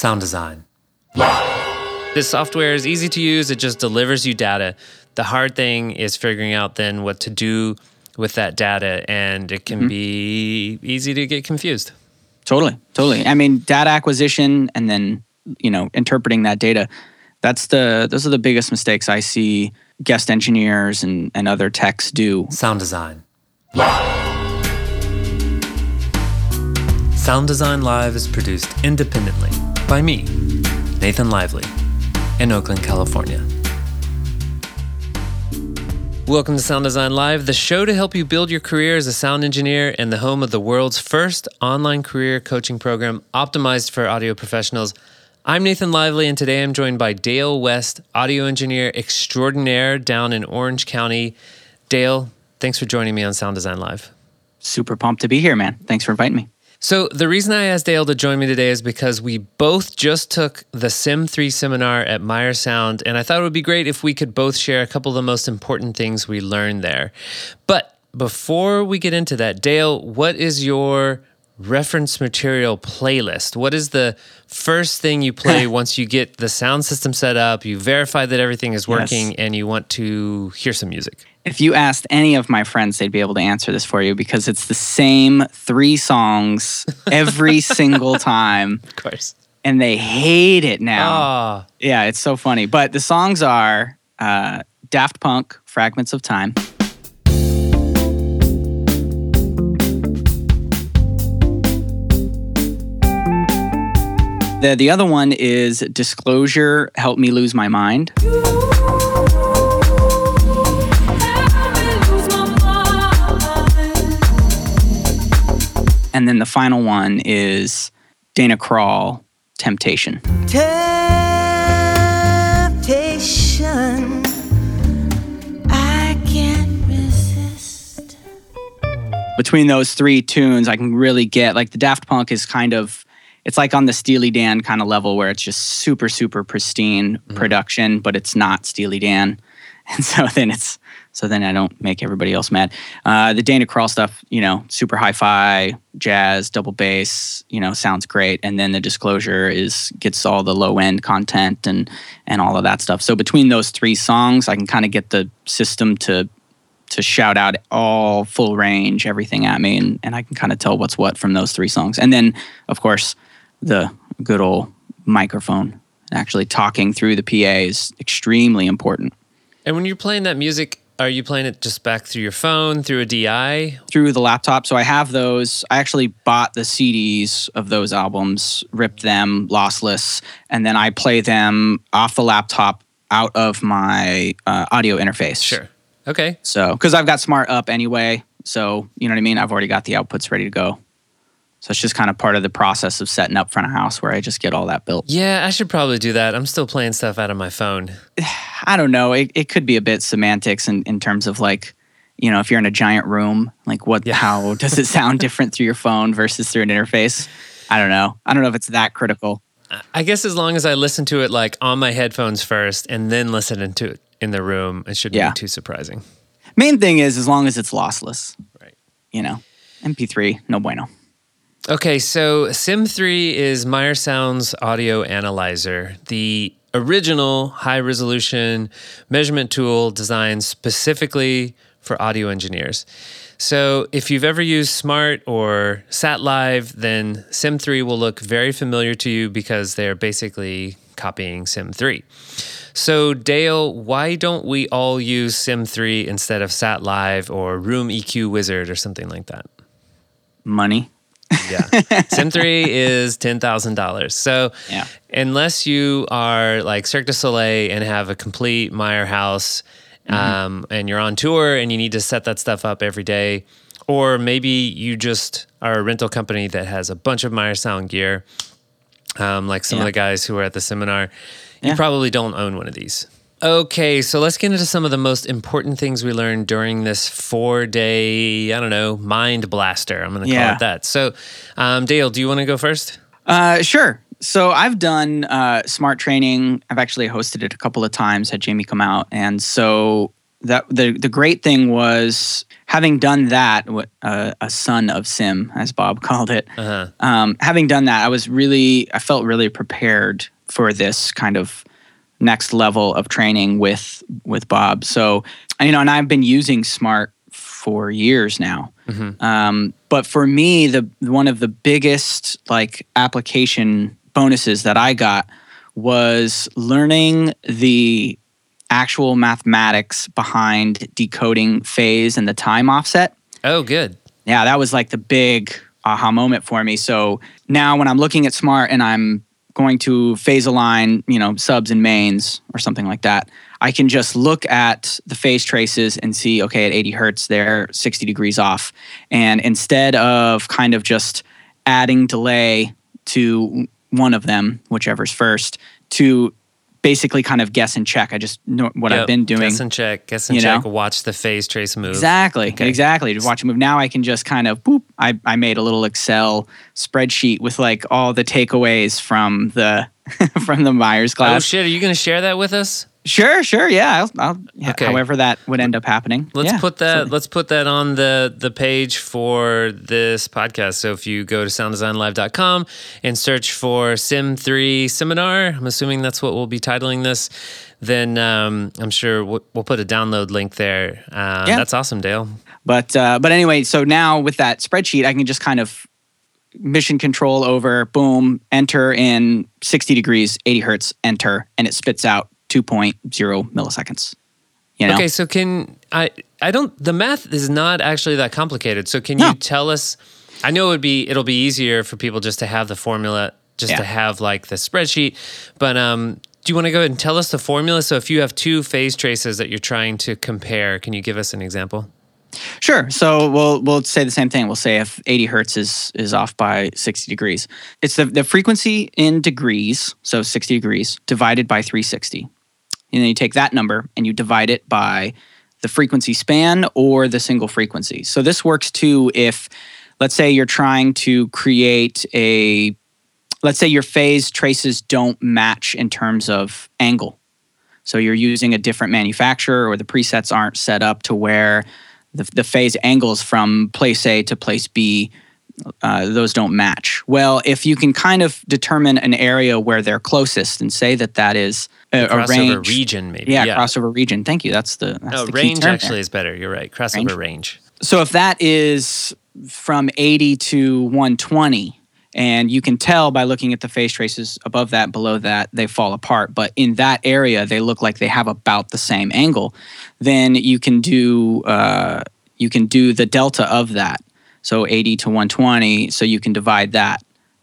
Sound design. This software is easy to use, it just delivers you data. The hard thing is figuring out then what to do with that data, and it can mm-hmm. be easy to get confused. Totally, totally. I mean, data acquisition and then you know interpreting that data. That's the those are the biggest mistakes I see guest engineers and, and other techs do. Sound design. Sound Design Live is produced independently by me, Nathan Lively, in Oakland, California. Welcome to Sound Design Live, the show to help you build your career as a sound engineer and the home of the world's first online career coaching program optimized for audio professionals. I'm Nathan Lively, and today I'm joined by Dale West, audio engineer extraordinaire down in Orange County. Dale, thanks for joining me on Sound Design Live. Super pumped to be here, man. Thanks for inviting me. So, the reason I asked Dale to join me today is because we both just took the Sim 3 seminar at Meyer Sound, and I thought it would be great if we could both share a couple of the most important things we learned there. But before we get into that, Dale, what is your reference material playlist? What is the first thing you play once you get the sound system set up, you verify that everything is working, Yes. and you want to hear some music? If you asked any of my friends, they'd be able to answer this for you because it's the same three songs every single time, Of course. and they hate it now. Ah, Yeah, it's so funny. But the songs are uh, Daft Punk, Fragments of Time. The, the other one is Disclosure, Help Me Lose My Mind. And then the final one is Diana Krall, Temptation. Temptation, I can't resist. between those three tunes, I can really get like the Daft Punk is kind of it's like on the Steely Dan kind of level where it's just super super pristine mm-hmm. production, but it's not Steely Dan, and so then it's so then I don't make everybody else mad. Uh, the Diana Krall stuff, you know, super hi-fi, jazz, double bass, you know, sounds great, and then the Disclosure is gets all the low end content and and all of that stuff. So between those three songs, I can kind of get the system to to shout out all full range, everything at me, and, and I can kind of tell what's what from those three songs. And then, of course, the good old microphone. Actually, talking through the PA is extremely important. and when you're playing that music, are you playing it just back through your phone, through a DI? Through the laptop. So I have those. I actually bought the CDs of those albums, ripped them lossless, and then I play them off the laptop out of my uh, audio interface. Sure. Okay. So, because I've got Smaart up anyway. So, you know what I mean? I've already got the outputs ready to go. So, it's just kind of part of the process of setting up front of house where I just get all that built. Yeah, I should probably do that. I'm still playing stuff out of my phone. I don't know. It, it could be a bit semantics in, in terms of like, you know, if you're in a giant room, like what, Yeah. how does it sound different through your phone versus through an interface? I don't know. I don't know if it's that critical. I guess as long as I listen to it like on my headphones first and then listen to it in the room, it shouldn't Yeah. be too surprising. Main thing is as long as it's lossless, Right. you know, MP3, no bueno. Okay, so Sim3 is Meyer Sound's audio analyzer, the original high resolution measurement tool designed specifically for audio engineers. So, if you've ever used Smaart or SATlive, then Sim3 will look very familiar to you because they're basically copying Sim3. So, Dale, why don't we all use Sim3 instead of SATlive or Room EQ Wizard or something like that? Money. Yeah. Sim 3 is $10,000. So, Yeah. unless you are like Cirque du Soleil and have a complete Meyer house um, and you're on tour and you need to set that stuff up every day, or maybe you just are a rental company that has a bunch of Meyer sound gear, um, like some of the guys who were at the seminar, you Yeah. probably don't own one of these. Okay, so let's get into some of the most important things we learned during this four day, I don't know, mind blaster. I'm going to call Yeah. it that. So, um, Dale, do you want to go first? Uh, sure. So I've done uh, Smaart training. I've actually hosted it a couple of times, had Jamie come out. And so that the the great thing was having done that, what uh, a son of sim, as Bob called it. Uh-huh. Um, having done that, I was really, I felt really prepared for this kind of next level of training with with Bob. So, you know, and I've been using Smaart for years now. Um, but for me, the one of the biggest like application bonuses that I got was learning the actual mathematics behind decoding phase and the time offset. Oh, good. Yeah, that was like the big aha moment for me. So now when I'm looking at Smaart and I'm going to phase align, you know, subs and mains or something like that, I can just look at the phase traces and see, okay, at 80 hertz, they're 60 degrees off. And instead of kind of just adding delay to one of them, whichever's first, to basically kind of guess and check. I just know what I've been doing. Guess and check. Guess and you check. know? Watch the phase trace move. Exactly, Okay. exactly. Just watch it move. Now I can just kind of boop. I, I made a little Excel spreadsheet with like all the takeaways from the from the Meyer's oh, class. Oh shit! Are you going to share that with us? Sure, sure, yeah. I'll, I'll Okay. however that would end up happening. Let's Yeah, put that. absolutely. Let's put that on the the page for this podcast. So if you go to sounddesignlive.com and search for Sim Three Seminar, I'm assuming that's what we'll be titling this. Then um, I'm sure we'll, we'll put a download link there. Uh, Yeah. That's awesome, Dale. But uh, but anyway, so now with that spreadsheet, I can just kind of mission control over boom, enter in 60 degrees, 80 hertz, enter, and it spits out 2.0 milliseconds. You know? Okay, so can I? I don't. The math is not actually that complicated. So can No. you tell us? I know it would be. It'll be easier for people just to have the formula, just to have like the spreadsheet. But um, do you want to go ahead and tell us the formula? So if you have two phase traces that you're trying to compare, can you give us an example? Sure. So we'll we'll say the same thing. We'll say if 80 hertz is is off by 60 degrees, it's the the frequency in degrees, so 60 degrees divided by 360, and then you take that number and you divide it by the frequency span or the single frequency. So this works too if, let's say, you're trying to create a, let's say your phase traces don't match in terms of angle. So you're using a different manufacturer or the presets aren't set up to where the, the phase angles from place A to place B, uh, those don't match. Well, if you can kind of determine an area where they're closest and say that that is a, a Crossover range. region, maybe. Yeah, crossover region. Thank you. That's the, that's No, the range actually is better. You're right. Crossover range. So if that is from 80 to 120, and you can tell by looking at the phase traces above that, below that, they fall apart. But in that area, they look like they have about the same angle. Then you can do uh, you can do the delta of that. So 80 to 120. So you can divide that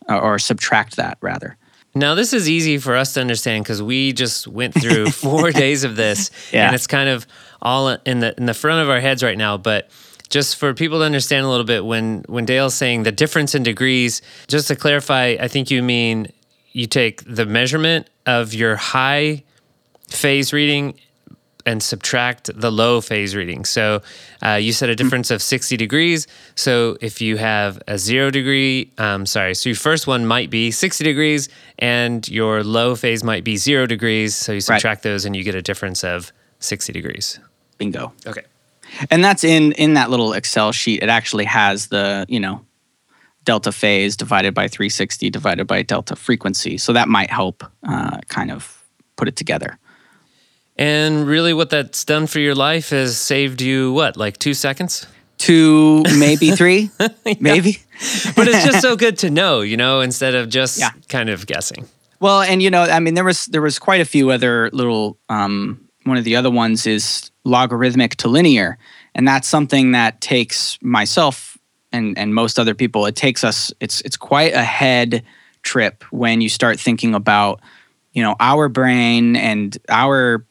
or subtract that rather. Now this is easy for us to understand because we just went through four days of this, Yeah. and it's kind of all in the in the front of our heads right now. But just for people to understand a little bit, when when Dale's saying the difference in degrees, just to clarify, I think you mean you take the measurement of your high phase reading and subtract the low phase reading. So uh, you said a difference of 60 degrees. So if you have a zero degree, um, sorry, so your first one might be 60 degrees and your low phase might be zero degrees. So you subtract those and you get a difference of 60 degrees. Bingo. Okay. and that's in in that little excel sheet it actually has the you know delta phase divided by 360 divided by delta frequency so that might help uh, kind of put it together And really, what that's done for your life is saved you what, like two seconds? two maybe three maybe But it's just so good to know, you know, instead of just Yeah. kind of guessing. well and you know i mean there was there was quite a few other little um, one of the other ones is logarithmic to linear and that's something that takes myself and and most other people it takes us it's it's quite a head trip when you start thinking about you know our brain and our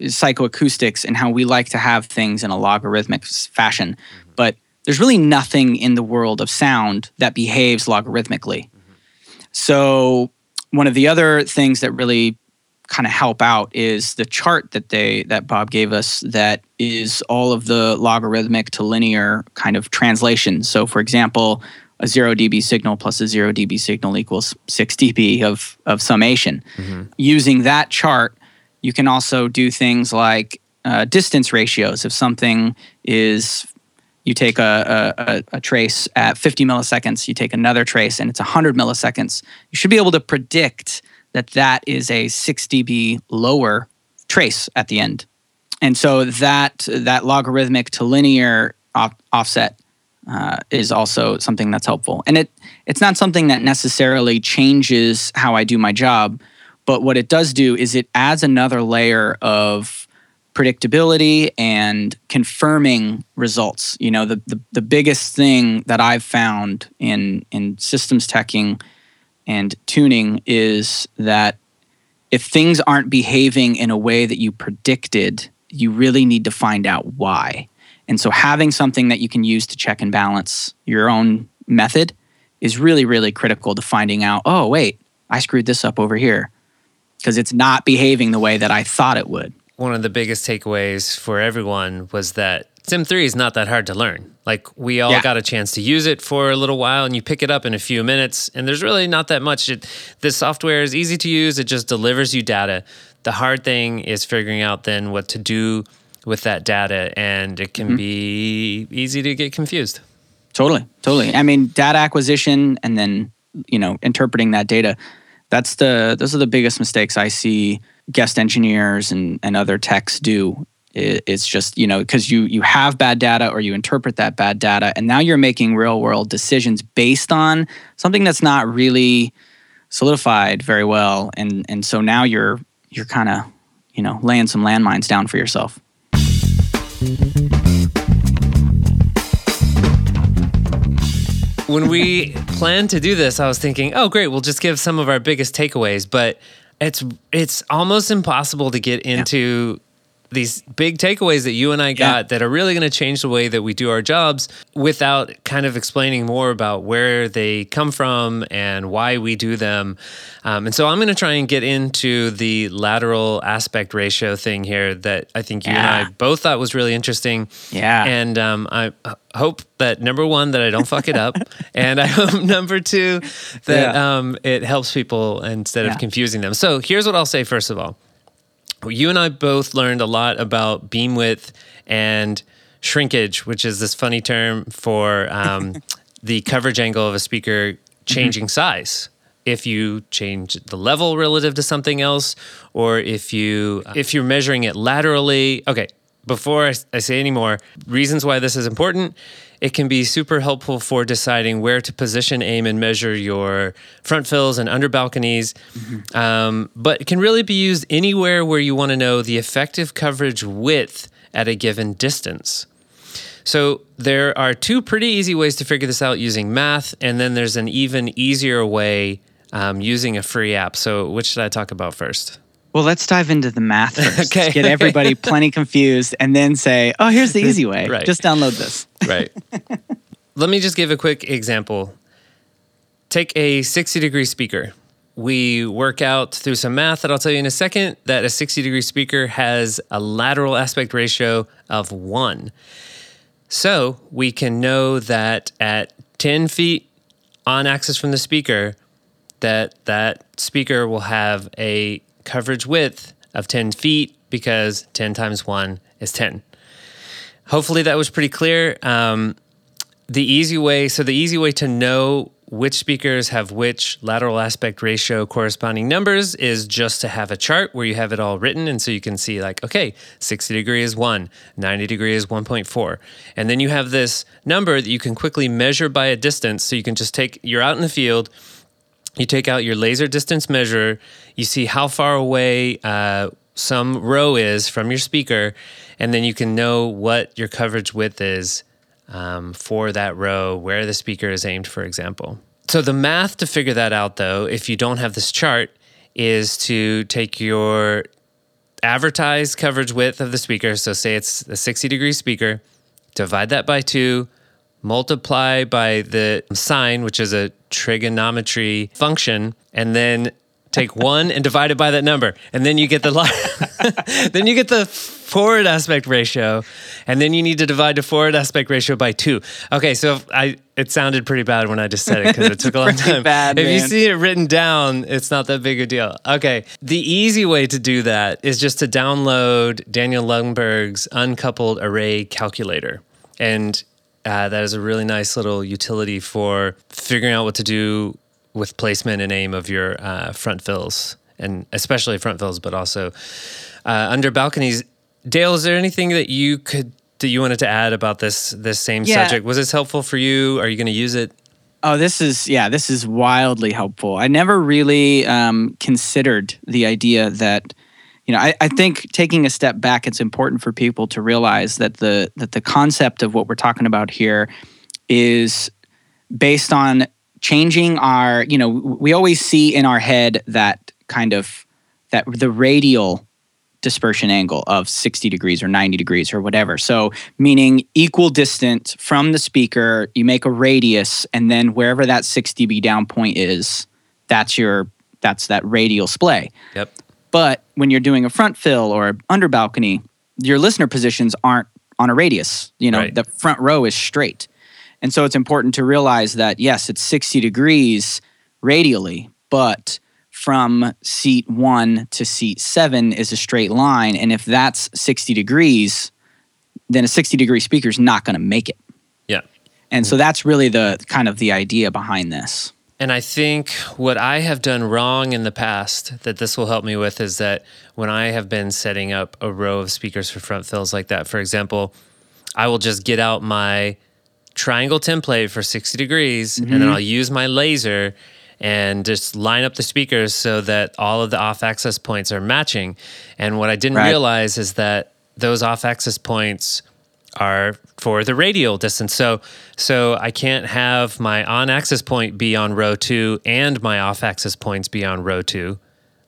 psychoacoustics and how we like to have things in a logarithmic fashion. Mm-hmm. But there's really nothing in the world of sound that behaves logarithmically. Mm-hmm. So one of the other things that really kind of help out is the chart that they that Bob gave us that is all of the logarithmic to linear kind of translation. So for example, a 0 dB signal plus a 0 dB signal equals 6 dB of of summation. Mm-hmm. Using that chart, you can also do things like uh, distance ratios. If something is you take a, a, a, trace at 50 milliseconds, you take another trace and it's 100 milliseconds, you should be able to predict that that is a 6 dB lower trace at the end. And so that that logarithmic to linear off, offset uh, is also something that's helpful. And it it's not something that necessarily changes how I do my job, but what it does do is it adds another layer of predictability and confirming results. You know, the, the, the biggest thing that I've found in in systems teching and tuning is that if things aren't behaving in a way that you predicted, you really need to find out why. And so having something that you can use to check and balance your own method is really, really critical to finding out, oh, wait, I screwed this up over here because it's not behaving the way that I thought it would one of the biggest takeaways for everyone was that Sim 3 is not that hard to learn. Like we all yeah. got a chance to use it for a little while and you pick it up in a few minutes and there's really not that much. It, the software is easy to use. It just delivers you data. The hard thing is figuring out then what to do with that data and it can mm-hmm. be easy to get confused. Totally. Totally. I mean, data acquisition and then, you know, interpreting that data. That's the those are the biggest mistakes I see guest engineers and, and other techs do. It's just you know because you you have bad data or you interpret that bad data and now you're making real world decisions based on something that's not really solidified very well and and so now you're you're kind of you know laying some landmines down for yourself when we planned to do this i was thinking oh great we'll just give some of our biggest takeaways but it's it's almost impossible to get into. These big takeaways that you and I got yeah. that are really going to change the way that we do our jobs without kind of explaining more about where they come from and why we do them. Um, and so I'm going to try and get into the lateral aspect ratio thing here that I think you yeah. and I both thought was really interesting. Yeah. And um, I hope that number one that I don't fuck it up, and I hope number two that yeah. um, it helps people instead of confusing them. So here's what I'll say first of all. You and I both learned a lot about beam width and shrinkage, which is this funny term for um, the coverage angle of a speaker changing mm-hmm. size if you change the level relative to something else or if you if you're measuring it laterally okay before I, say any more, reasons why this is important, it can be super helpful for deciding where to position, aim, and measure your front fills and under balconies. Mm-hmm. Um, but it can really be used anywhere where you want to know the effective coverage width at a given distance. So there are two pretty easy ways to figure this out using math, and then there's an even easier way um, using a free app. So which should I talk about first? Well, let's dive into the math first. okay. Get everybody plenty confused and then say, oh, here's the easy way. right. Just download this. right. Let me just give a quick example. Take a 60 degree speaker. We work out through some math that I'll tell you in a second that a 60 degree speaker has a lateral aspect ratio of one. So we can know that at 10 feet on axis from the speaker, that that speaker will have a coverage width of 10 feet because 10 times 1 is 10. Hopefully that was pretty clear. Um, the easy way, so the easy way to know which speakers have which lateral aspect ratio corresponding numbers is just to have a chart where you have it all written. And so you can see, like, okay, 60 degree is 1, 90 degree is 1.4. And then you have this number that you can quickly measure by a distance. So you can just take, you're out in the field, you take out your laser distance measure, you see how far away uh, some row is from your speaker, and then you can know what your coverage width is um, for that row, where the speaker is aimed, for example. So, the math to figure that out, though, if you don't have this chart, is to take your advertised coverage width of the speaker. So, say it's a 60 degree speaker, divide that by two, multiply by the sine, which is a trigonometry function, and then take one and divide it by that number, and then you get the then you get the forward aspect ratio, and then you need to divide the forward aspect ratio by two. Okay, so I it sounded pretty bad when I just said it because it took a long time. bad, if you see it written down, it's not that big a deal. Okay, the easy way to do that is just to download Daniel Lundberg's uncoupled array calculator, and uh, that is a really nice little utility for figuring out what to do with placement and aim of your uh, front fills, and especially front fills, but also uh, under balconies. Dale, is there anything that you could that you wanted to add about this this same Yeah. subject? Was this helpful for you? Are you going to use it? Oh, this is yeah, this is wildly helpful. I never really um, considered the idea that you know. I, I think taking a step back, it's important for people to realize that the that the concept of what we're talking about here is based on changing our. You know, we always see in our head that kind of that the radial dispersion angle of 60 degrees or 90 degrees or whatever. So, meaning equal distance from the speaker, you make a radius, and then wherever that 6 dB down point is, that's your that's that radial splay. Yep. But when you're doing a front fill or under balcony, your listener positions aren't on a radius. You know, Right. the front row is straight. And so it's important to realize that yes, it's 60 degrees radially, but from seat one to seat seven is a straight line. And if that's 60 degrees, then a 60 degree speaker is not going to make it. Yeah. And so that's really the kind of the idea behind this. And I think what I have done wrong in the past that this will help me with is that when I have been setting up a row of speakers for front fills like that, for example, I will just get out my triangle template for 60 degrees and then mm-hmm. I'll use my laser and just line up the speakers so that all of the off axis points are matching. And what I didn't Right. realize is that those off axis points are for the radial distance. So so I can't have my on axis point be on row 2 and my off axis points be on row 2.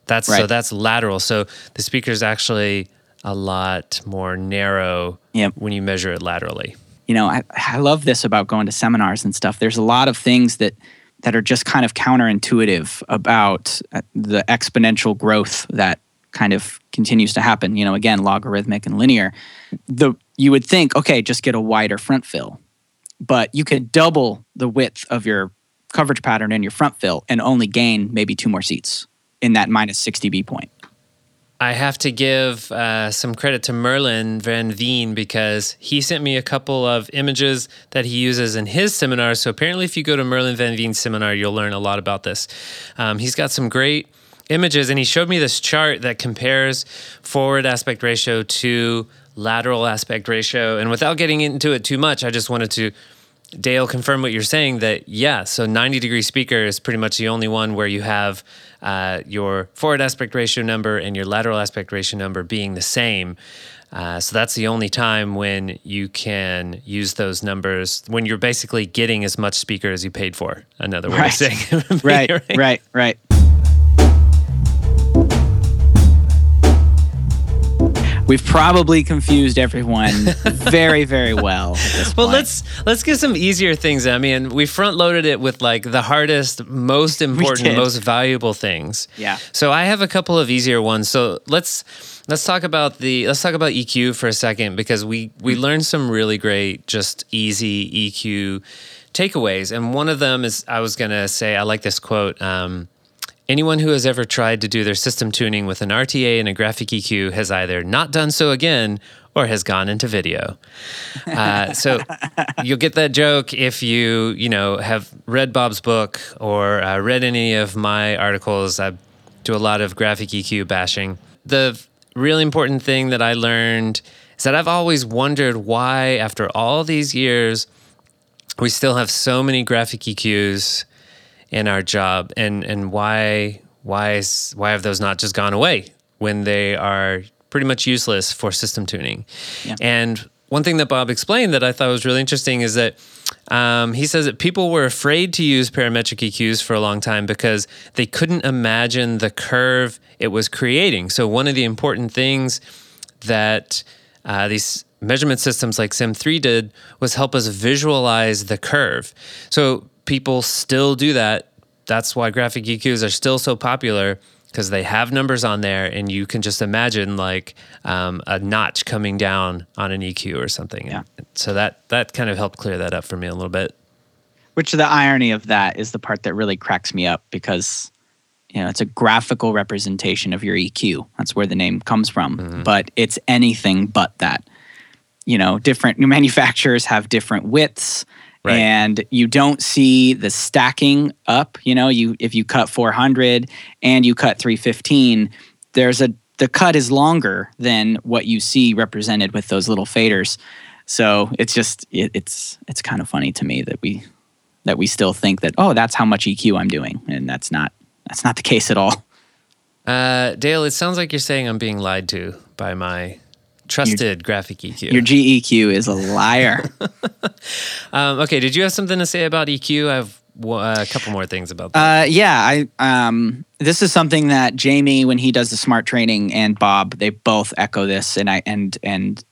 That's so that's lateral. So the speaker is actually a lot more narrow Yep. when you measure it laterally. you know, I, I love this about going to seminars and stuff. There's a lot of things that that are just kind of counterintuitive about uh, the exponential growth that kind of continues to happen. You know, again, logarithmic and linear. The you would think, okay, just get a wider front fill, but you could double the width of your coverage pattern in your front fill and only gain maybe two more seats in that minus 60 B point. I have to give uh, some credit to Merlijn van Veen because he sent me a couple of images that he uses in his seminars. So apparently, if you go to Merlijn van Veen's seminar, you'll learn a lot about this. Um, he's got some great images, and he showed me this chart that compares forward aspect ratio to lateral aspect ratio. And without getting into it too much, I just wanted to Dale, confirm what you're saying that, yeah, so 90 degree speaker is pretty much the only one where you have uh, your forward aspect ratio number and your lateral aspect ratio number being the same. Uh, so that's the only time when you can use those numbers when you're basically getting as much speaker as you paid for. Another way Right. of saying it. Right, right, right. We've probably confused everyone very, very well. Well, point. let's let's get some easier things. I mean, we front loaded it with like the hardest, most important, most valuable things. Yeah. So I have a couple of easier ones. So let's let's talk about the let's talk about EQ for a second because we we learned some really great, just easy EQ takeaways. And one of them is I was gonna say I like this quote. Um, Anyone who has ever tried to do their system tuning with an RTA and a graphic EQ has either not done so again or has gone into video. Uh, so you'll get that joke if you, you know, have read Bob's book or uh, read any of my articles. I do a lot of graphic EQ bashing. The really important thing that I learned is that I've always wondered why, after all these years, we still have so many graphic EQs in our job and and why why is why have those not just gone away when they are pretty much useless for system tuning? Yeah. and one thing that bob explained that i thought was really interesting is that um, he says that people were afraid to use parametric eqs for a long time because they couldn't imagine the curve it was creating. So one of the important things that uh, these measurement systems like sim3 did was help us visualize the curve. So people still do that that's why graphic eqs are still so popular because they have numbers on there, and you can just imagine like um, a notch coming down on an EQ or something. Yeah. So that that kind of helped clear that up for me a little bit. Which the irony of that is the part that really cracks me up because you know it's a graphical representation of your EQ. That's where the name comes from. But it's anything but that. You know, different manufacturers have different widths. Right. And you don't see the stacking up. You know, you if you cut 400 and you cut 315, there's a the cut is longer than what you see represented with those little faders. So it's just it, it's it's kind of funny to me that we that we still think that oh that's how much EQ I'm doing and that's not that's not the case at all. Uh, Dale, it sounds like you're saying I'm being lied to by my trusted graphic E EQ. Your GEQ is a liar. um, okay, did you have something to say about EQ? I have uh, a couple more things about that. uh, yeah, I um this is something that Jamie when he does the Smaart training and Bob they both echo this and I and and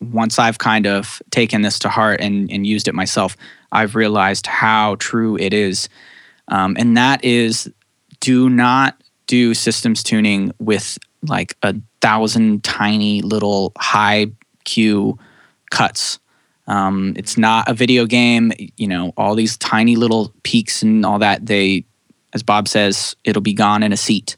once I've kind of taken this to heart and and used it myself, I've realized how true it is. Um, and that is do not do systems tuning with like a thousand tiny little high Q cuts. Um, it's not a video game. You know, all these tiny little peaks and all that. They, as Bob says, it'll be gone in a seat.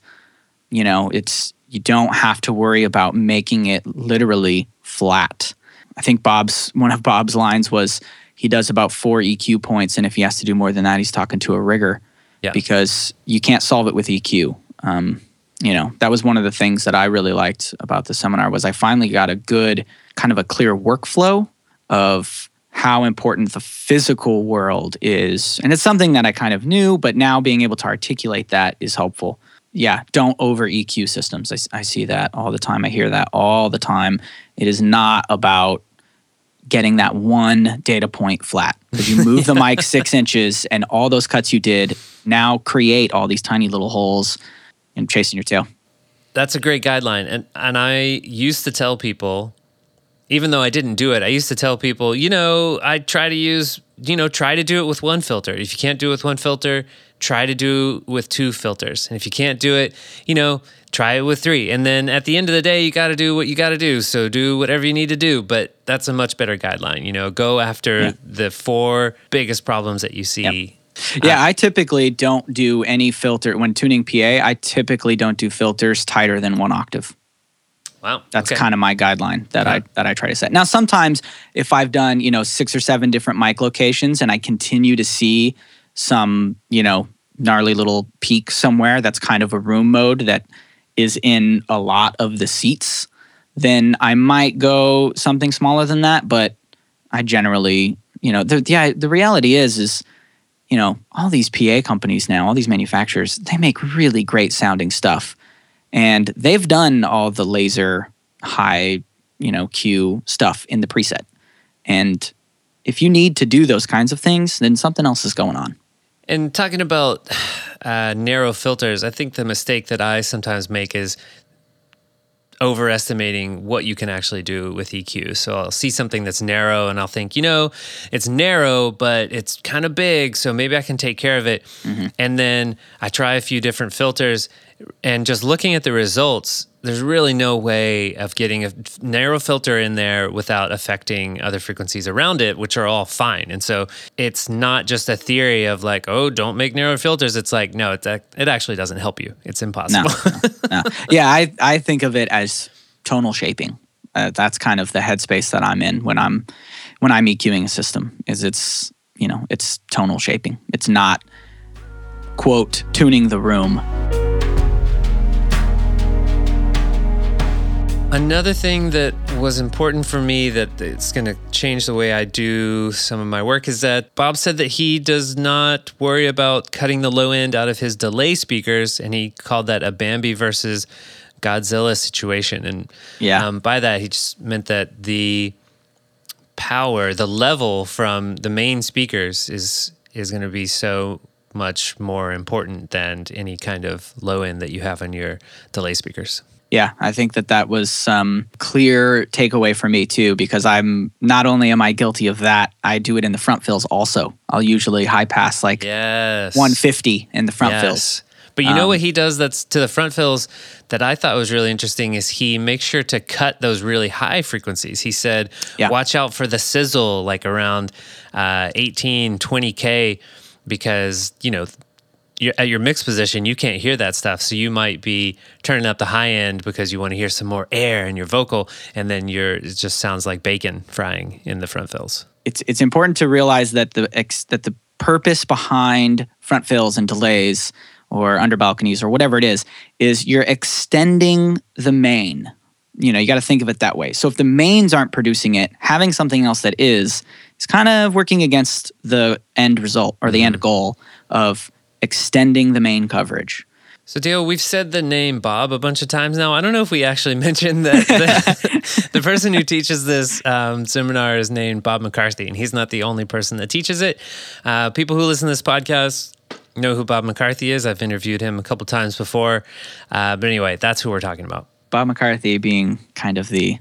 You know, it's you don't have to worry about making it literally flat. I think Bob's one of Bob's lines was he does about four EQ points, and if he has to do more than that, he's talking to a rigger Yeah. because you can't solve it with EQ. Um, you know, that was one of the things that I really liked about the seminar was I finally got a good kind of a clear workflow of how important the physical world is. And it's something that I kind of knew, but now being able to articulate that is helpful. Yeah, don't over EQ systems. I see that all the time. I hear that all the time. It is not about getting that one data point flat. Because you move the mic six inches and all those cuts you did now create all these tiny little holes and chasing your tail. That's a great guideline. And and I used to tell people, even though I didn't do it, I used to tell people, you know, I try to use, you know, try to do it with one filter. If you can't do it with one filter, try to do with two filters. And if you can't do it, you know, try it with three. And then at the end of the day, you got to do what you got to do. So do whatever you need to do. But that's a much better guideline. You know, go after Yeah. the four biggest problems that you see. Yeah, uh, I typically don't do any filter when tuning PA. I typically don't do filters tighter than one octave. Wow. That's okay. kind of my guideline that I that I try to set. Now, sometimes if I've done you know six or seven different mic locations and I continue to see some you know gnarly little peak somewhere that's kind of a room mode that is in a lot of the seats, then I might go something smaller than that. But I generally, you know, the the, the reality is is you know all these PA companies now, all these manufacturers, they make really great sounding stuff. And they've done all the laser high you know q stuff in the preset. And if you need to do those kinds of things then something else is going on. And talking about uh, narrow filters, I think the mistake that I sometimes make is overestimating what you can actually do with EQ. So I'll see something that's narrow and I'll think, you know, it's narrow, but it's kind of big, so maybe I can take care of it. Mm-hmm. And then I try a few different filters and just looking at the results, there's really no way of getting a narrow filter in there without affecting other frequencies around it, which are all fine. And so it's not just a theory of like, oh, don't make narrow filters. It's like, no, it's, ac- it actually doesn't help you. It's no, impossible. no, no. yeah I, I think of it as tonal shaping uh, that's kind of the headspace that i'm in when i'm when i'm eqing a system is it's you know it's tonal shaping it's not quote tuning the room Another thing that was important for me that it's going to change the way I do some of my work is that Bob said that he does not worry about cutting the low end out of his delay speakers, and he called that a Bambi versus Godzilla situation. And Yeah. um, by that, he just meant that the power, the level from the main speakers is is going to be so much more important than any kind of low end that you have on your delay speakers. Yeah, I think that that was some clear takeaway for me too, because I'm not only am I guilty of that, I do it in the front fills also. I'll usually high pass like Yes. 150 in the front fills. But you know Um, what he does that's to the front fills that I thought was really interesting is he makes sure to cut those really high frequencies. He said, Yeah. watch out for the sizzle like around uh, 18, 20K because, you know, you're at your mix position, you can't hear that stuff. So you might be turning up the high end because you want to hear some more air in your vocal, and then you're it just sounds like bacon frying in the front fills. it's it's important to realize that the ex, that the purpose behind front fills and delays or under balconies or whatever it is is you're extending the main. You know, you got to think of it that way. So if the mains aren't producing it, having something else that is is kind of working against the end result or the end mm-hmm. goal of extending the main coverage. So, Dale, we've said the name Bob a bunch of times now. I don't know if we actually mentioned that the, the person who teaches this um, seminar is named Bob McCarthy, and he's not the only person that teaches it. Uh, people who listen to this podcast know who Bob McCarthy is. I've interviewed him a couple times before. Uh, but anyway, that's who we're talking about. Bob McCarthy being kind of the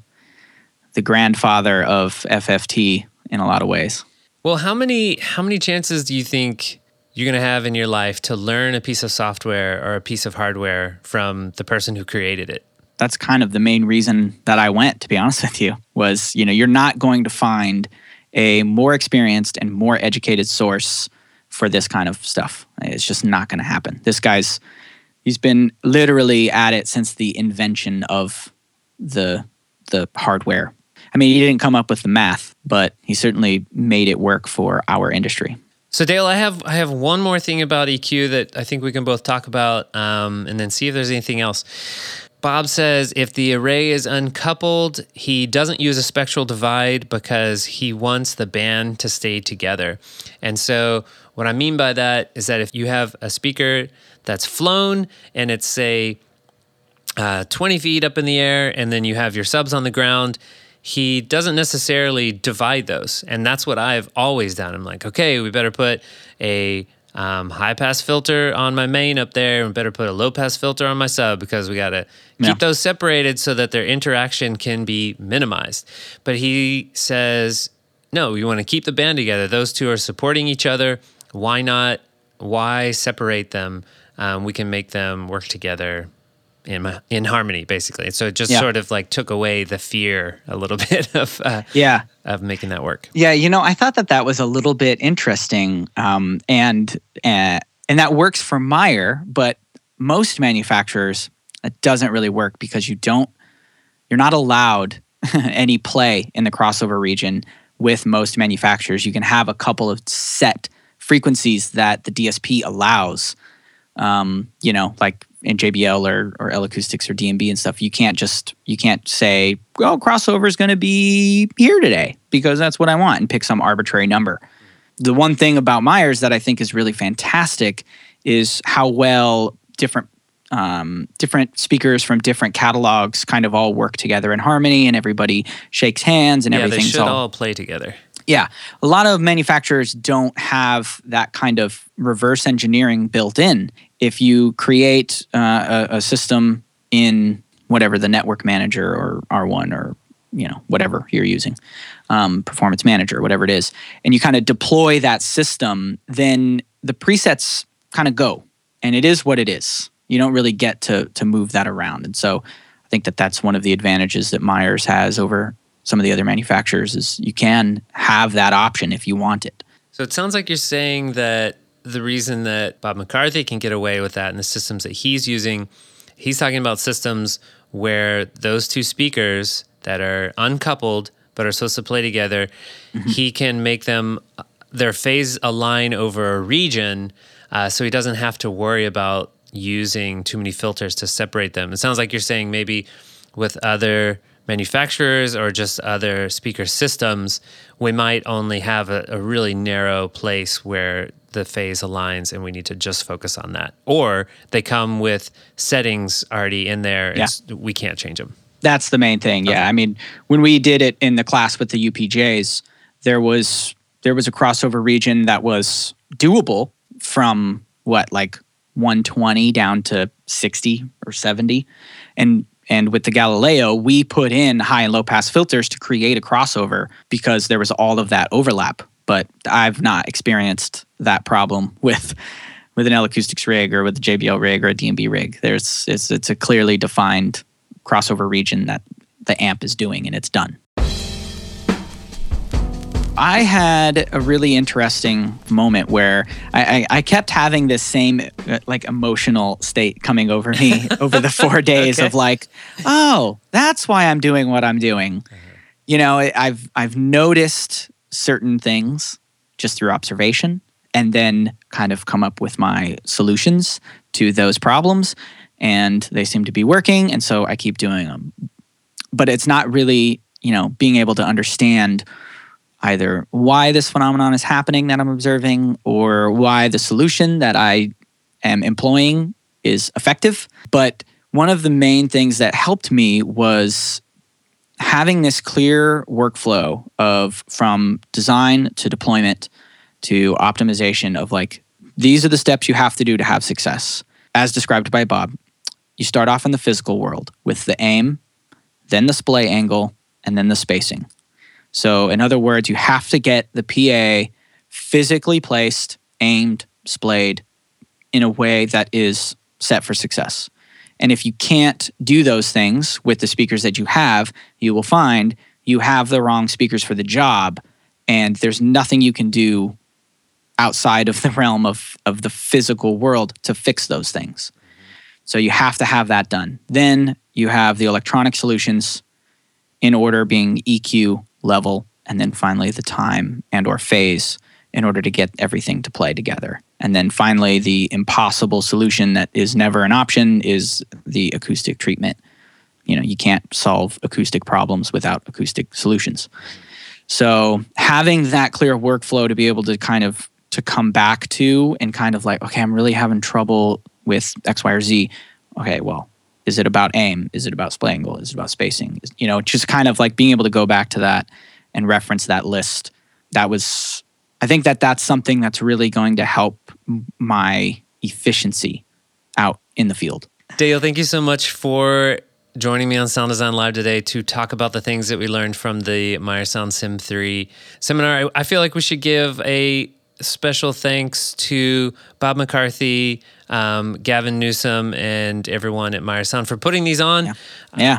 the grandfather of FFT in a lot of ways. Well, how many how many chances do you think you're going to have in your life to learn a piece of software or a piece of hardware from the person who created it? that's kind of the main reason that I went, to be honest with you, was, you know, you're not going to find a more experienced and more educated source for this kind of stuff. It's just not going to happen. This guy's, he's been literally at it since the invention of the, the hardware. I mean, he didn't come up with the math, but he certainly made it work for our industry. So Dale, I have I have one more thing about EQ that I think we can both talk about, um, and then see if there's anything else. Bob says if the array is uncoupled, he doesn't use a spectral divide because he wants the band to stay together. And so, what I mean by that is that if you have a speaker that's flown and it's say uh, 20 feet up in the air, and then you have your subs on the ground. He doesn't necessarily divide those. And that's what I've always done. I'm like, okay, we better put a um, high pass filter on my main up there, and better put a low pass filter on my sub because we got to Yeah. keep those separated so that their interaction can be minimized. But he says, no, you want to keep the band together. Those two are supporting each other. Why not? Why separate them? Um, we can make them work together in my, in harmony, basically. And so it just Yeah. sort of like took away the fear a little bit of uh, Yeah. of making that work. Yeah, you know, I thought that that was a little bit interesting, um, and uh, and that works for Meyer, but most manufacturers it doesn't really work because you don't, you're not allowed any play in the crossover region with most manufacturers. You can have a couple of set frequencies that the DSP allows. Um, you know, like in JBL or or L Acoustics or d&b and stuff, you can't just you can't say, "Oh, crossover is going to be here today because that's what I want," and pick some arbitrary number. The one thing about Myers that I think is really fantastic is how well different um, different speakers from different catalogs kind of all work together in harmony, and everybody shakes hands and Yeah, they should all all play together. Yeah, a lot of manufacturers don't have that kind of reverse engineering built in. If you create uh, a, a system in whatever the network manager or R1 or you know whatever you're using, um, performance manager, whatever it is, and you kind of deploy that system, then the presets kind of go, and it is what it is. You don't really get to to move that around, and so I think that that's one of the advantages that Myers has over some of the other manufacturers is you can have that option if you want it. So it sounds like you're saying that the reason that Bob McCarthy can get away with that and the systems that he's using, he's talking about systems where those two speakers that are uncoupled but are supposed to play together, he can make them their phase align over a region, uh, so he doesn't have to worry about using too many filters to separate them. It sounds like you're saying maybe with other manufacturers or just other speaker systems, we might only have a, a really narrow place where the phase aligns and we need to just focus on that. Or they come with settings already in there and Yeah. we can't change them. That's the main thing. Yeah, I mean, when we did it in the class with the UPJs, there was there was a crossover region that was doable from what like 120 down to 60 or 70, and and with the Galileo, we put in high and low pass filters to create a crossover because there was all of that overlap. But I've not experienced that problem with with an L acoustics rig or with a JBL rig or a d&b rig. There's it's it's a clearly defined crossover region that the amp is doing and it's done. I had a really interesting moment where I, I, I kept having this same uh, like emotional state coming over me over the four days of like, oh, that's why I'm doing what I'm doing. You know, I've I've noticed certain things just through observation, and then kind of come up with my solutions to those problems, and they seem to be working, and so I keep doing them. But it's not really, you know, being able to understand either why this phenomenon is happening that I'm observing or why the solution that I am employing is effective. But one of the main things that helped me was having this clear workflow of from design to deployment to optimization of like these are the steps you have to do to have success as described by Bob. You start off in the physical world with the aim, then the splay angle, and then the spacing. So, in other words, you have to get the PA physically placed, aimed, splayed in a way that is set for success. And if you can't do those things with the speakers that you have, you will find you have the wrong speakers for the job, and there's nothing you can do outside of the realm of, of the physical world to fix those things. So you have to have that done. Then you have the electronic solutions in order being EQ level and then finally the time and or phase in order to get everything to play together. And then finally the impossible solution that is never an option is the acoustic treatment. You know, you can't solve acoustic problems without acoustic solutions. So having that clear workflow to be able to kind of to come back to and kind of like, okay, I'm really having trouble with X, Y, or Z. Okay, well, is it about aim? Is it about splay angle? Is it about spacing? You know, just kind of like being able to go back to that and reference that list. That was, I think that that's something that's really going to help my efficiency out in the field. Dale, thank you so much for joining me on Sound Design Live today to talk about the things that we learned from the Meyer Sound Sim 3 seminar. I feel like we should give a special thanks to Bob McCarthy, um, Gavin Newsom, and everyone at Meyer Sound for putting these on. Yeah.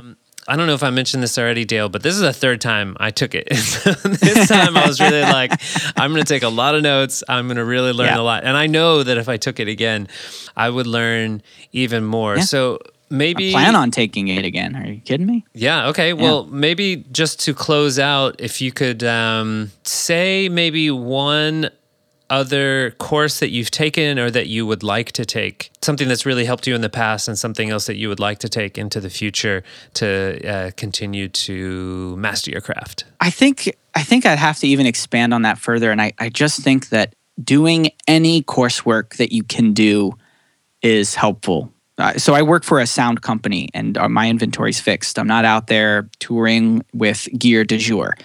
I don't know if I mentioned this already, Dale, but this is the third time I took it. This time I was really like, I'm going to take a lot of notes. I'm going to really learn Yeah. a lot. And I know that if I took it again, I would learn even more. Yeah. So maybe Plan on taking it again. Are you kidding me? yeah. Okay. Well, maybe just to close out, if you could um, say maybe one other course that you've taken or that you would like to take, something that's really helped you in the past, and something else that you would like to take into the future to uh, continue to master your craft. I think I think I'd have to even expand on that further, and I, I just think that doing any coursework that you can do is helpful. Uh, so I work for a sound company, and uh, my inventory's fixed. I'm not out there touring with gear de jour,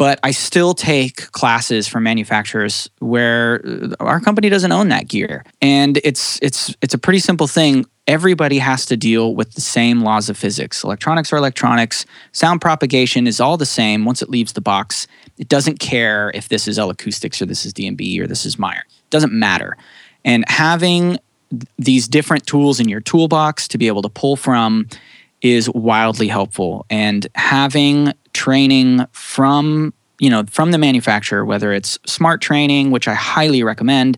but I still take classes from manufacturers where uh, our company doesn't own that gear, and it's it's it's a pretty simple thing. Everybody has to deal with the same laws of physics. Electronics are electronics. Sound propagation is all the same once it leaves the box. It doesn't care if this is L Acoustics or this is d&b or this is Meyer. It doesn't matter. And having these different tools in your toolbox to be able to pull from is wildly helpful and having training from you know from the manufacturer whether it's Smaart training which i highly recommend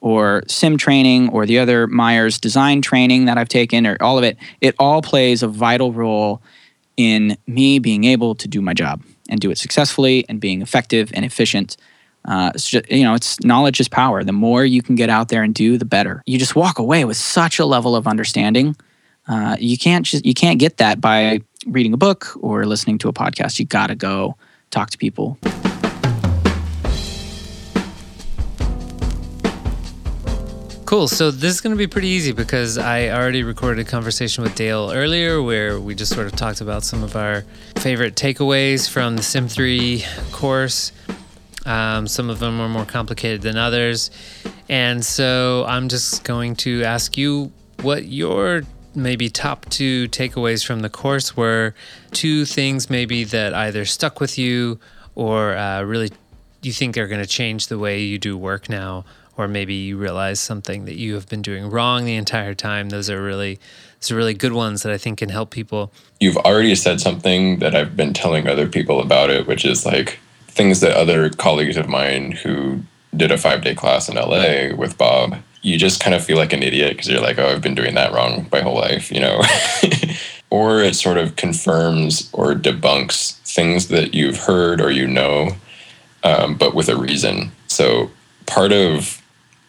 or sim training or the other Meyer's design training that i've taken or all of it it all plays a vital role in me being able to do my job and do it successfully and being effective and efficient uh, just, you know, it's knowledge is power. The more you can get out there and do, the better. You just walk away with such a level of understanding. Uh, you can't just you can't get that by reading a book or listening to a podcast. You got to go talk to people. Cool. So this is going to be pretty easy because I already recorded a conversation with Dale earlier where we just sort of talked about some of our favorite takeaways from the Sim 3 course. Um, some of them are more complicated than others. And so I'm just going to ask you what your maybe top two takeaways from the course were. Two things maybe that either stuck with you or uh, really you think are going to change the way you do work now or maybe you realize something that you have been doing wrong the entire time. Those are really those are really good ones that I think can help people. You've already said something that I've been telling other people about it, which is like things that other colleagues of mine who did a five day class in LA with Bob, you just kind of feel like an idiot because you're like, oh, I've been doing that wrong my whole life, you know? or it sort of confirms or debunks things that you've heard or you know, um, but with a reason. So part of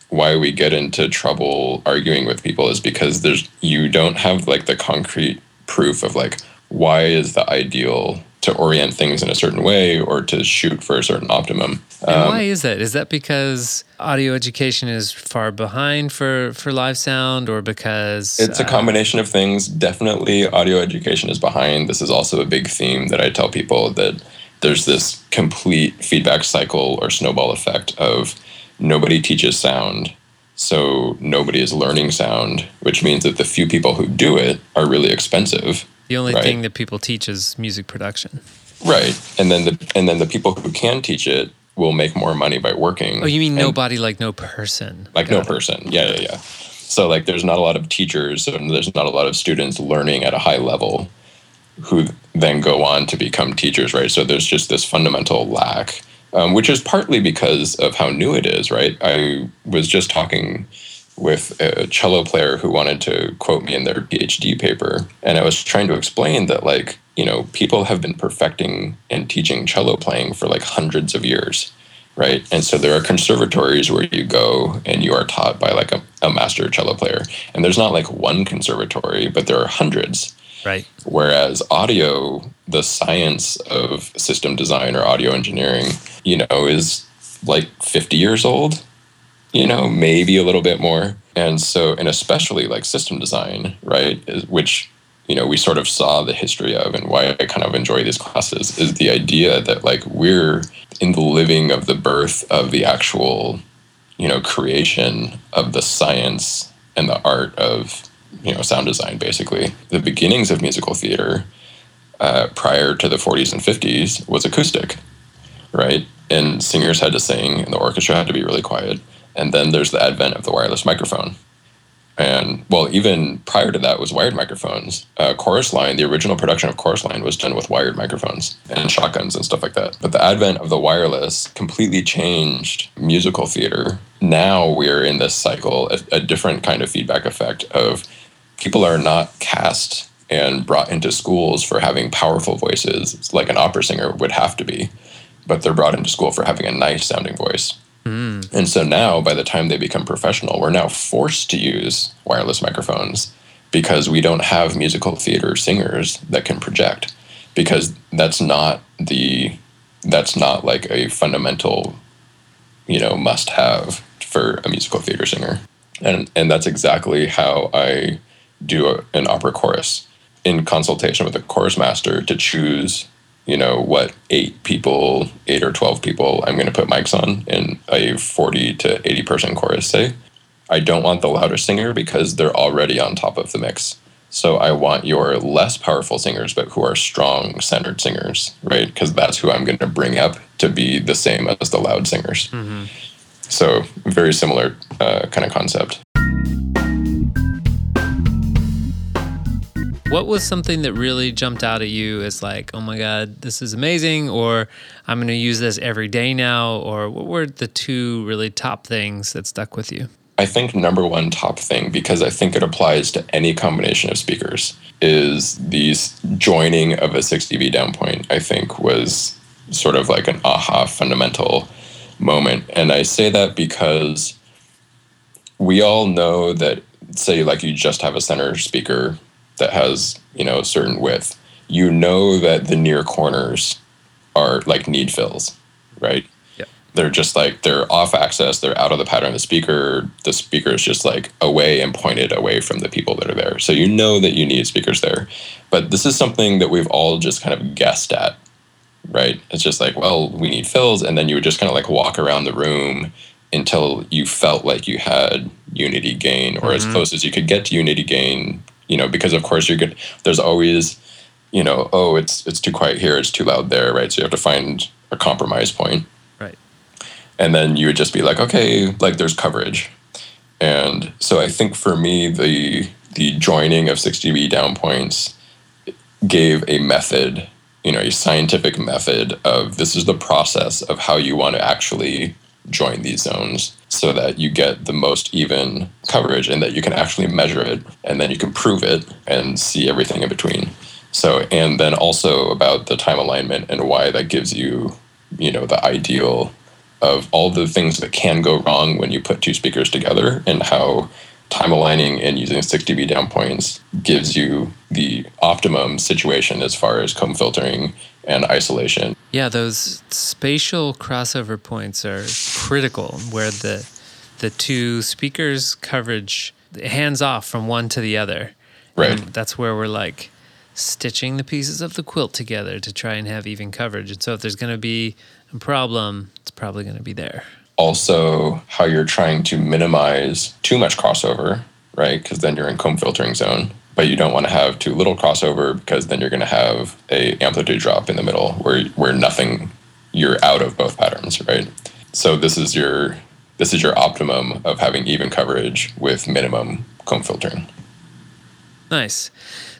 why we get into trouble arguing with people is because there's you don't have like the concrete proof of like why is the ideal to orient things in a certain way or to shoot for a certain optimum. And um, why is that? Is that because audio education is far behind for, for live sound or because it's uh, a combination of things. Definitely audio education is behind. This is also a big theme that I tell people that there's this complete feedback cycle or snowball effect of nobody teaches sound. So nobody is learning sound, which means that the few people who do it are really expensive the only right? thing that people teach is music production. Right. And then the and then the people who can teach it will make more money by working. Oh, you mean nobody like no person? Like Got no it. person. Yeah, yeah, yeah. So like there's not a lot of teachers and there's not a lot of students learning at a high level who then go on to become teachers, right? So there's just this fundamental lack, um, which is partly because of how new it is, right? I was just talking with a cello player who wanted to quote me in their PhD paper. And I was trying to explain that, like, you know, people have been perfecting and teaching cello playing for like hundreds of years, right? And so there are conservatories where you go and you are taught by like a, a master cello player. And there's not like one conservatory, but there are hundreds. Right. Whereas audio, the science of system design or audio engineering, you know, is like 50 years old you know, maybe a little bit more. And so, and especially like system design, right, which, you know, we sort of saw the history of and why I kind of enjoy these classes is the idea that like we're in the living of the birth of the actual, you know, creation of the science and the art of, you know, sound design, basically. The beginnings of musical theater uh, prior to the 40s and 50s was acoustic, right? And singers had to sing and the orchestra had to be really quiet and then there's the advent of the wireless microphone. And well, even prior to that was wired microphones. Uh, chorus line, the original production of chorus line was done with wired microphones and shotguns and stuff like that. But the advent of the wireless completely changed musical theater. Now we're in this cycle, a, a different kind of feedback effect of people are not cast and brought into schools for having powerful voices like an opera singer would have to be, but they're brought into school for having a nice sounding voice. Mm. And so now, by the time they become professional, we're now forced to use wireless microphones because we don't have musical theater singers that can project because that's not the that's not like a fundamental you know must have for a musical theater singer and and that's exactly how i do a, an opera chorus in consultation with a chorus master to choose you know what eight people eight or 12 people i'm going to put mics on in a 40 to 80 person chorus say. I don't want the louder singer because they're already on top of the mix. So i want your less powerful singers but who are strong centered singers right? Because that's who i'm going to bring up to be the same as the loud singers. Mm-hmm. so very similar uh, kind of concept What was something that really jumped out at you as like, oh my God, this is amazing, or I'm going to use this every day now? Or what were the two really top things that stuck with you? I think number one top thing, because I think it applies to any combination of speakers, is these joining of a 6 dB down point, I think was sort of like an aha fundamental moment. And I say that because we all know that, say, like you just have a center speaker that has you know a certain width, you know that the near corners are like need fills, right? Yeah. They're just like they're off axis, they're out of the pattern of the speaker. The speaker is just like away and pointed away from the people that are there. So you know that you need speakers there. But this is something that we've all just kind of guessed at, right? It's just like, well, we need fills, and then you would just kind of like walk around the room until you felt like you had unity gain or mm-hmm. as close as you could get to unity gain you know, because of course you're good. There's always, you know, oh, it's it's too quiet here, it's too loud there, right? So you have to find a compromise point. Right. and then you would just be like, okay, like there's coverage. And so I think for me, the the joining of 6 dB down points gave a method, you know, a scientific method of this is the process of how you want to actually join these zones so that you get the most even coverage and that you can actually measure it and then you can prove it and see everything in between. So, and then also about the time alignment and why that gives you, you know, the ideal of all the things that can go wrong when you put two speakers together and how time aligning and using 6 dB down points gives you the optimum situation as far as comb filtering and isolation. Yeah, those spatial crossover points are critical where the the two speakers coverage hands off from one to the other. Right. And that's where we're like stitching the pieces of the quilt together to try and have even coverage. And so if there's going to be a problem, it's probably going to be there. Also, how you're trying to minimize too much crossover, right? Because then you're in comb filtering zone. But you don't want to have too little crossover because then you're going to have a amplitude drop in the middle where where nothing you're out of both patterns, right? So this is your this is your optimum of having even coverage with minimum comb filtering. Nice.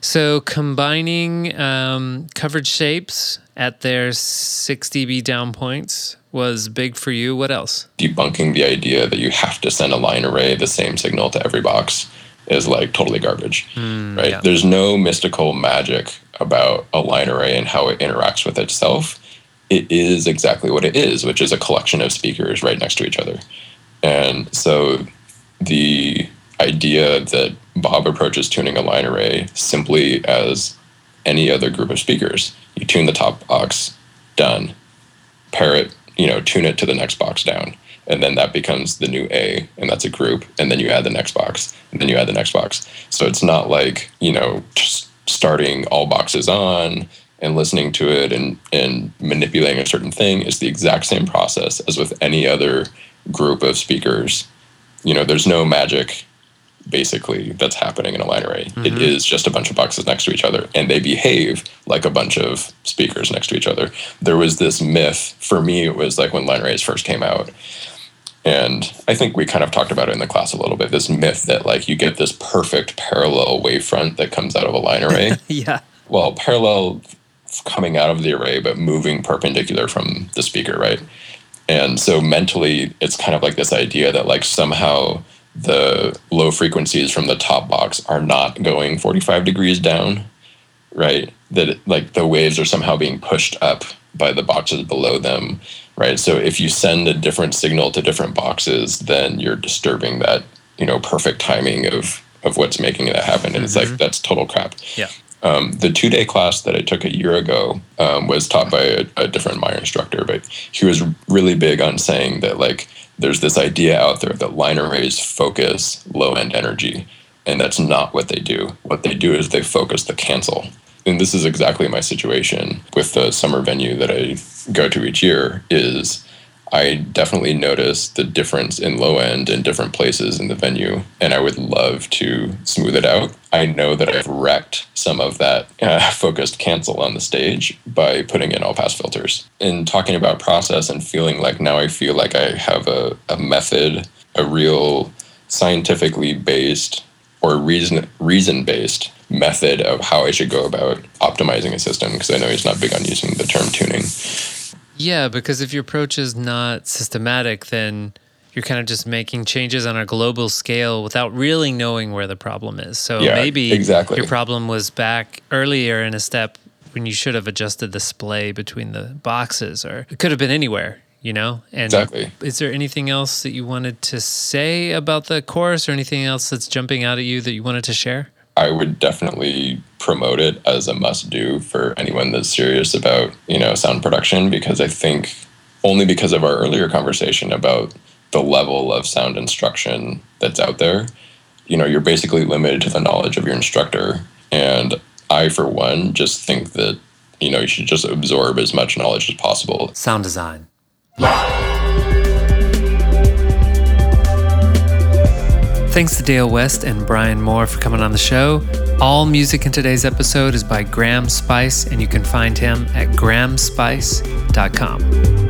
So combining um, coverage shapes at their 6 dB down points was big for you. What else? Debunking the idea that you have to send a line array the same signal to every box is like totally garbage, hmm, right? yeah. There's no mystical magic about a line array and how it interacts with itself. It is exactly what it is, which is a collection of speakers right next to each other. And so the idea that Bob approaches tuning a line array simply as any other group of speakers. You tune the top box, done. Pair it, you know, tune it to the next box down. And then that becomes the new A, and that's a group. And then you add the next box, and then you add the next box. So it's not like, you know, just starting all boxes on and listening to it and, and manipulating a certain thing is the exact same process as with any other group of speakers. You know, there's no magic basically that's happening in a line array. It mm-hmm. is just a bunch of boxes next to each other and they behave like a bunch of speakers next to each other. There was this myth, for me, it was like when line arrays first came out. And I think we kind of talked about it in the class a little bit this myth that like you get this perfect parallel wavefront that comes out of a line array. Yeah. well, parallel coming out of the array, but moving perpendicular from the speaker, right? And so mentally, it's kind of like this idea that like somehow the low frequencies from the top box are not going 45 degrees down, right? That like the waves are somehow being pushed up by the boxes below them, right? So if you send a different signal to different boxes, then you're disturbing that, you know, perfect timing of of what's making that happen. And it's like that's total crap. Yeah. Um, the two day class that I took a year ago um, was taught by a, a different Meyer instructor, but he was really big on saying that like there's this idea out there that line arrays focus low end energy, and that's not what they do. What they do is they focus the cancel. And this is exactly my situation with the summer venue that I go to each year is I definitely notice the difference in low end in different places in the venue, and I would love to smooth it out. I know that I've wrecked some of that uh, focused cancel on the stage by putting in all pass filters. In talking about process and feeling like now I feel like I have a, a method, a real scientifically based or reason reason based method of how I should go about optimizing a system because I know he's not big on using the term tuning. Yeah, because if your approach is not systematic, then you're kind of just making changes on a global scale without really knowing where the problem is. So Yeah, maybe exactly. your problem was back earlier in a step when you should have adjusted the splay between the boxes, or it could have been anywhere, you know? And Exactly. is there anything else that you wanted to say about the course or anything else that's jumping out at you that you wanted to share? I would definitely promote it as a must do for anyone that's serious about, you know, sound production because I think only because of our earlier conversation about the level of sound instruction that's out there, you know, you're basically limited to the knowledge of your instructor. And I, for one, just think that, you know, you should just absorb as much knowledge as possible. Sound design. Thanks to Dale West and Brian Moore for coming on the show. All music in today's episode is by Graham Spice, and you can find him at grahamspice.com.